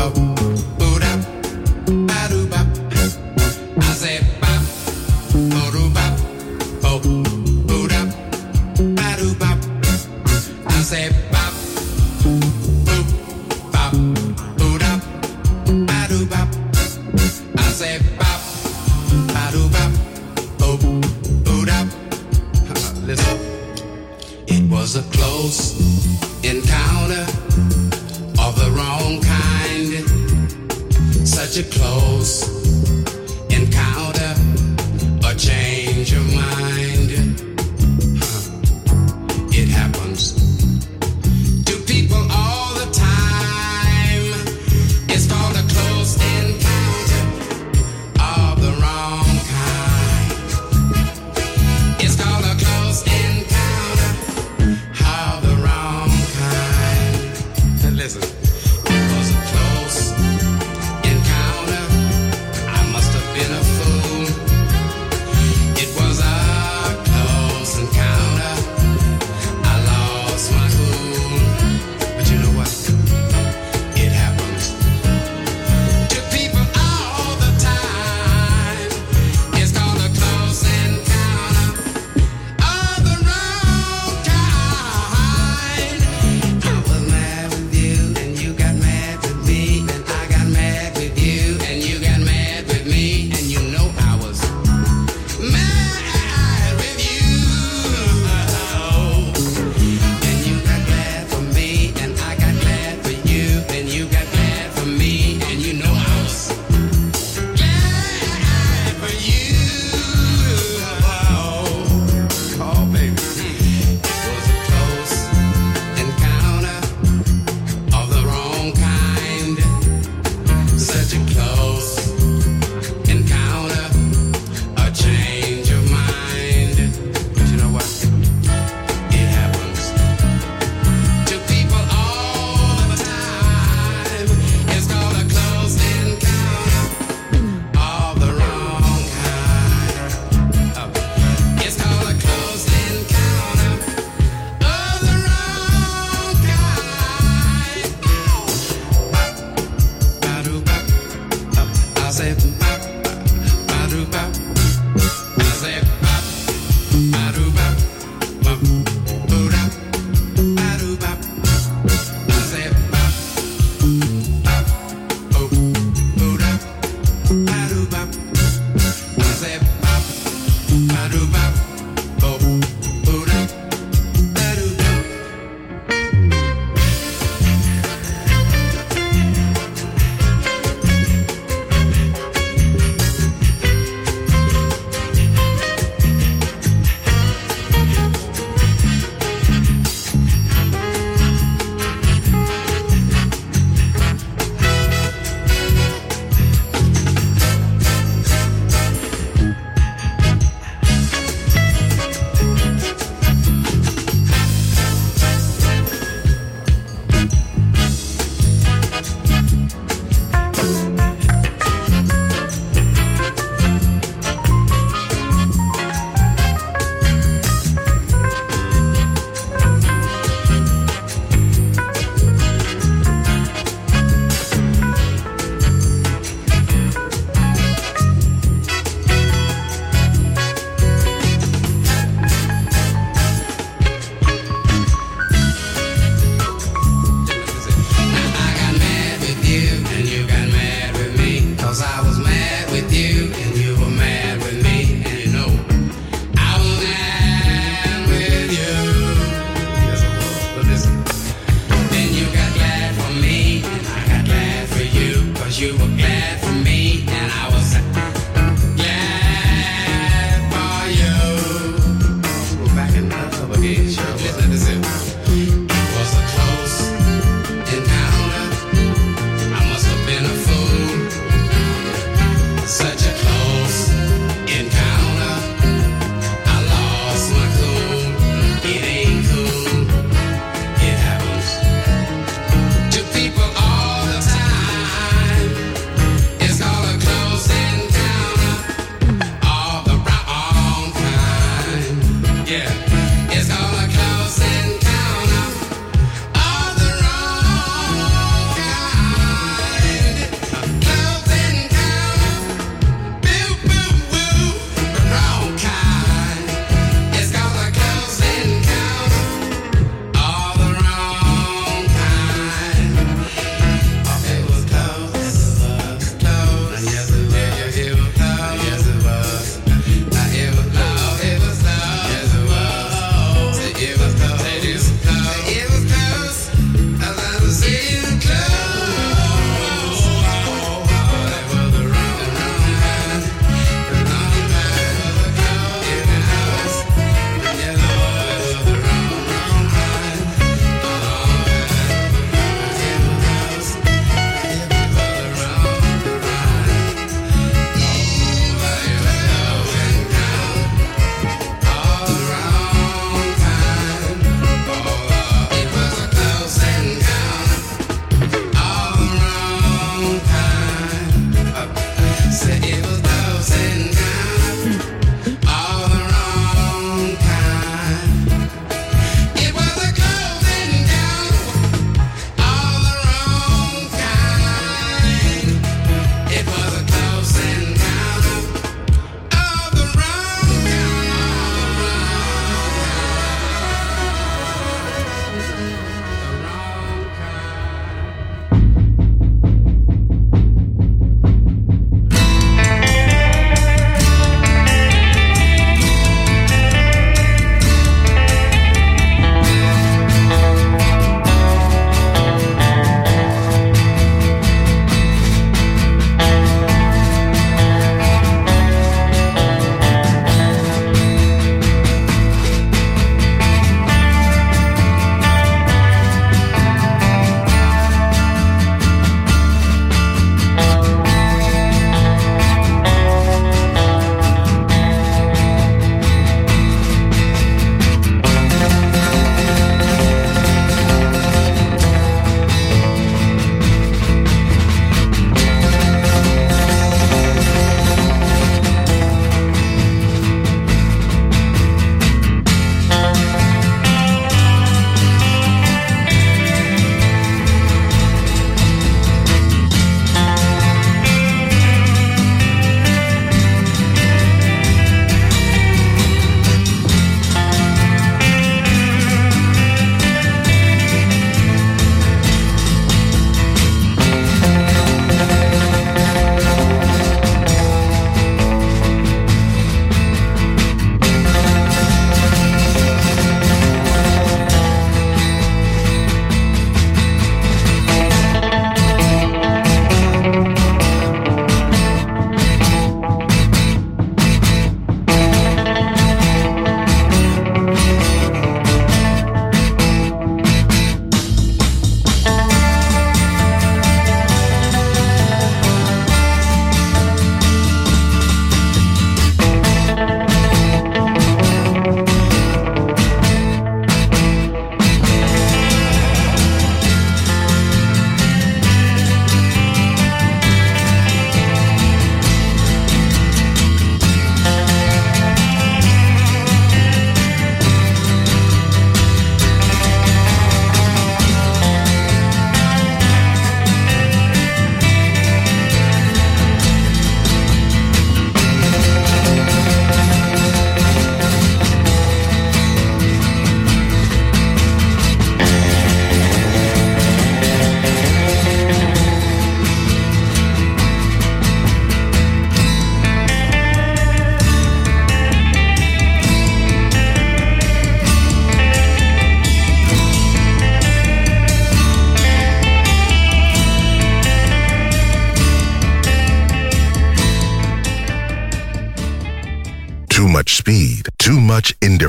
It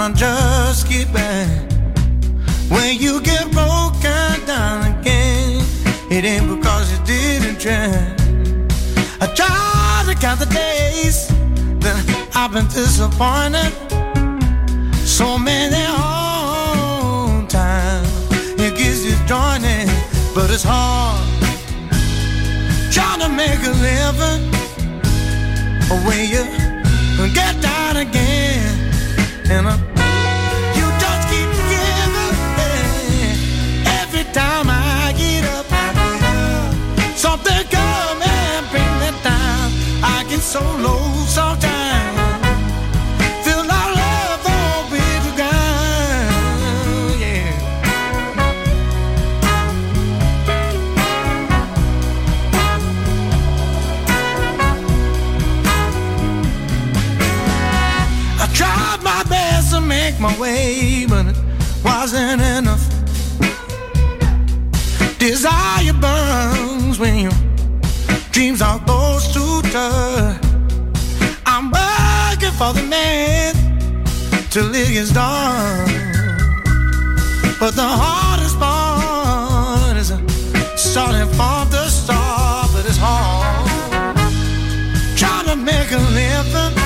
To just get back. When you get broken down again, it ain't because you didn't try. I try to count the days that I've been disappointed. So many times it gives you joining, but it's hard trying to make a living when you get down again. Uh, you just keep giving every time I get up. Something come and bring me down. I get so low sometimes. Way, but it wasn't enough. Desire burns when your dreams are close to touch. I'm working for the man till it gets dark. But the hardest part is starting from the start, but it's hard. Trying to make a living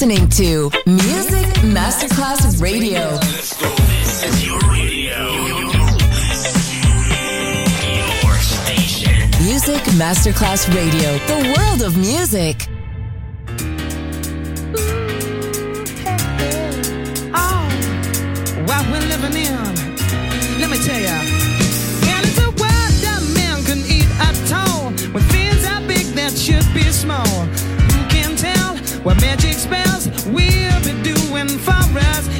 listening to Music Masterclass Radio. This is your radio. Your station. Music Masterclass Radio, the world of music. Oh, what we're living in. Let me tell ya. And it's a world that man can eat at all. When things are big that should be small. What magic spells we'll be doing for us?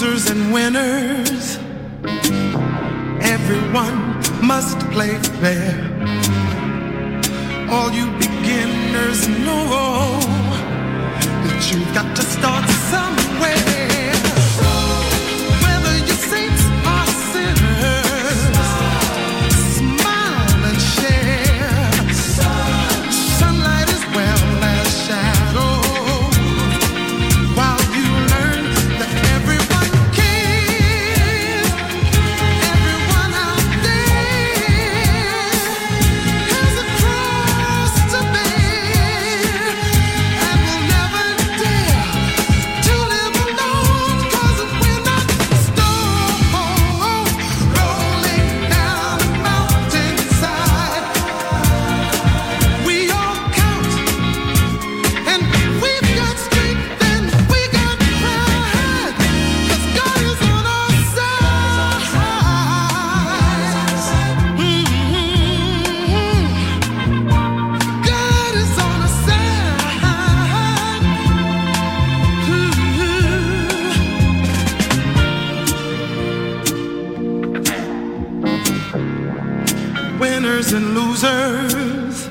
Losers and winners. Everyone must play fair. All you beginners know that you've got to start somewhere. Winners and losers.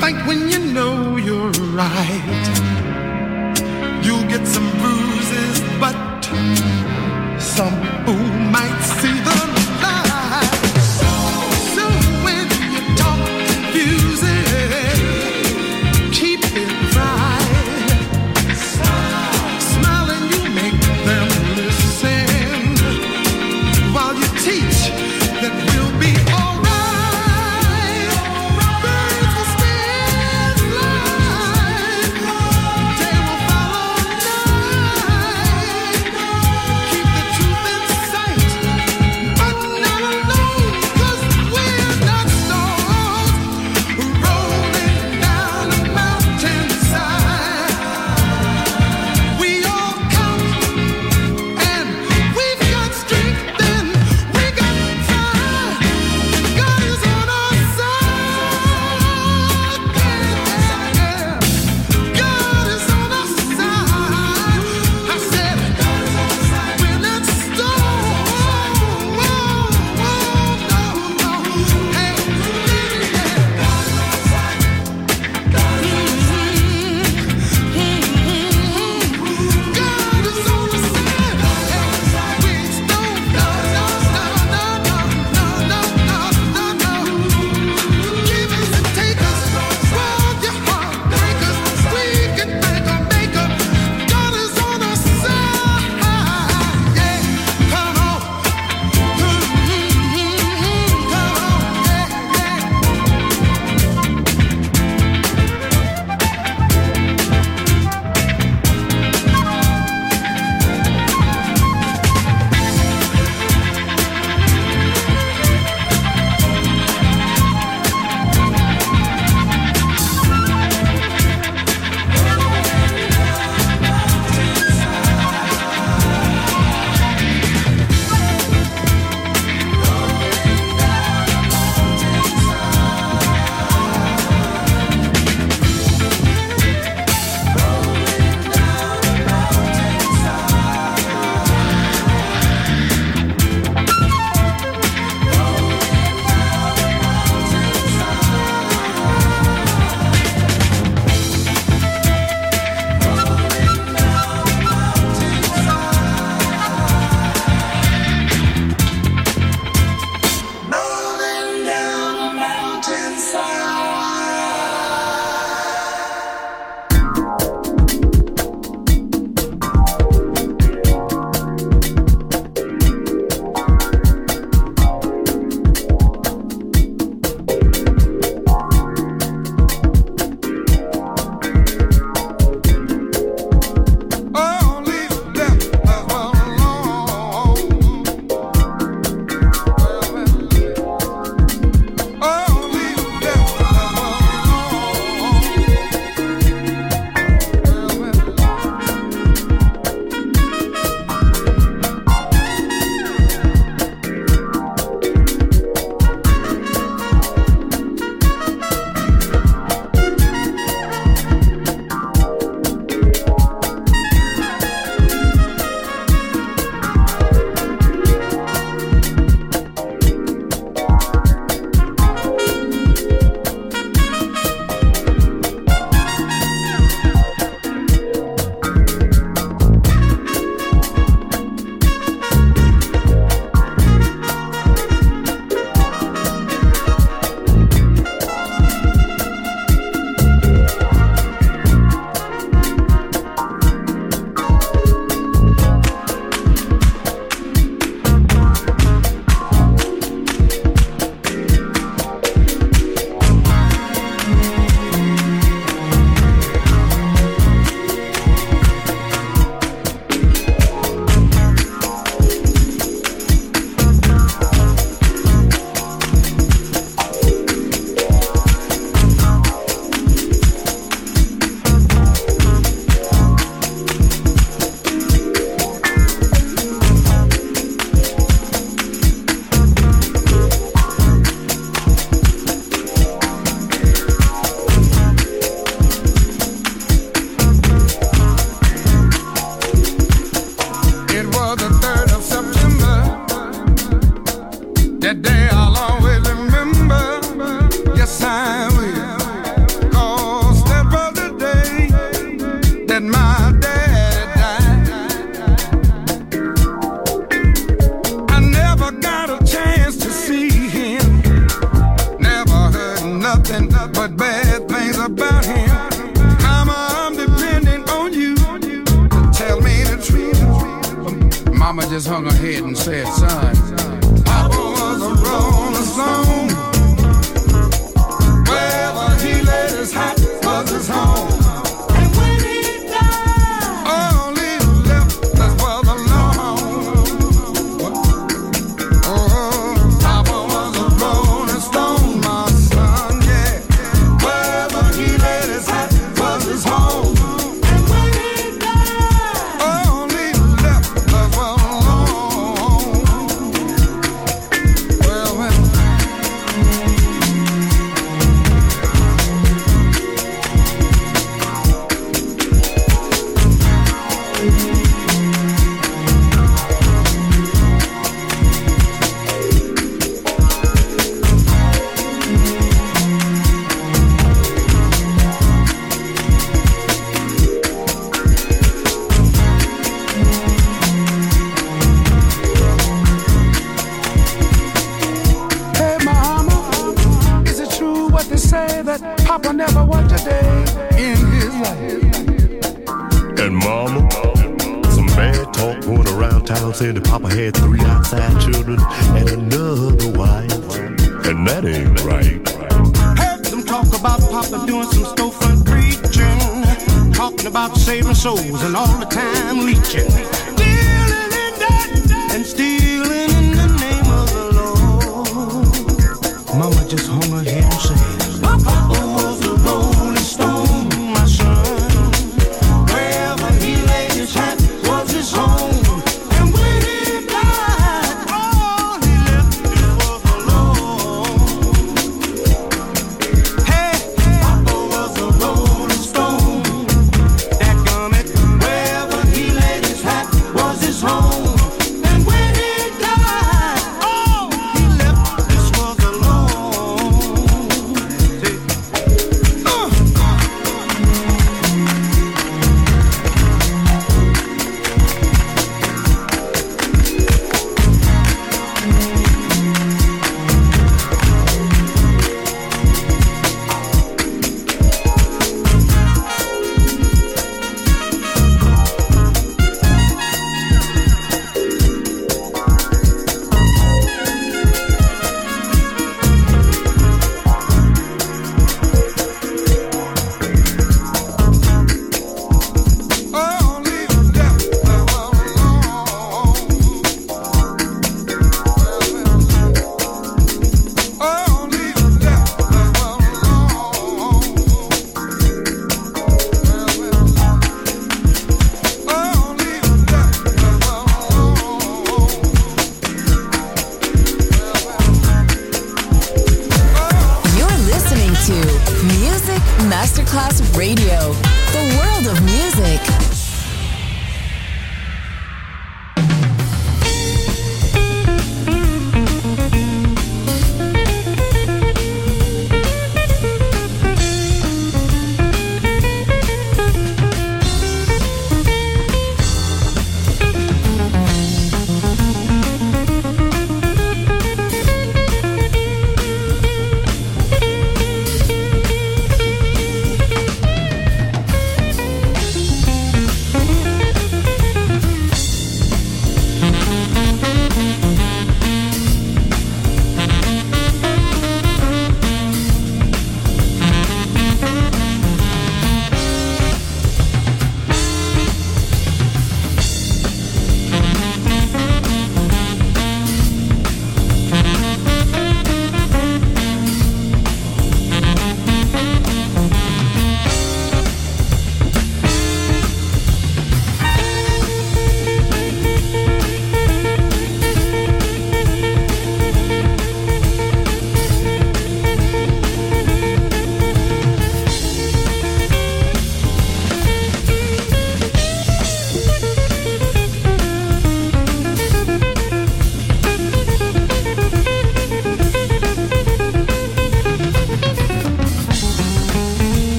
Fight when you know you're right. You'll get some bruises, but some who might see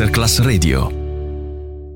Masterclass Radio.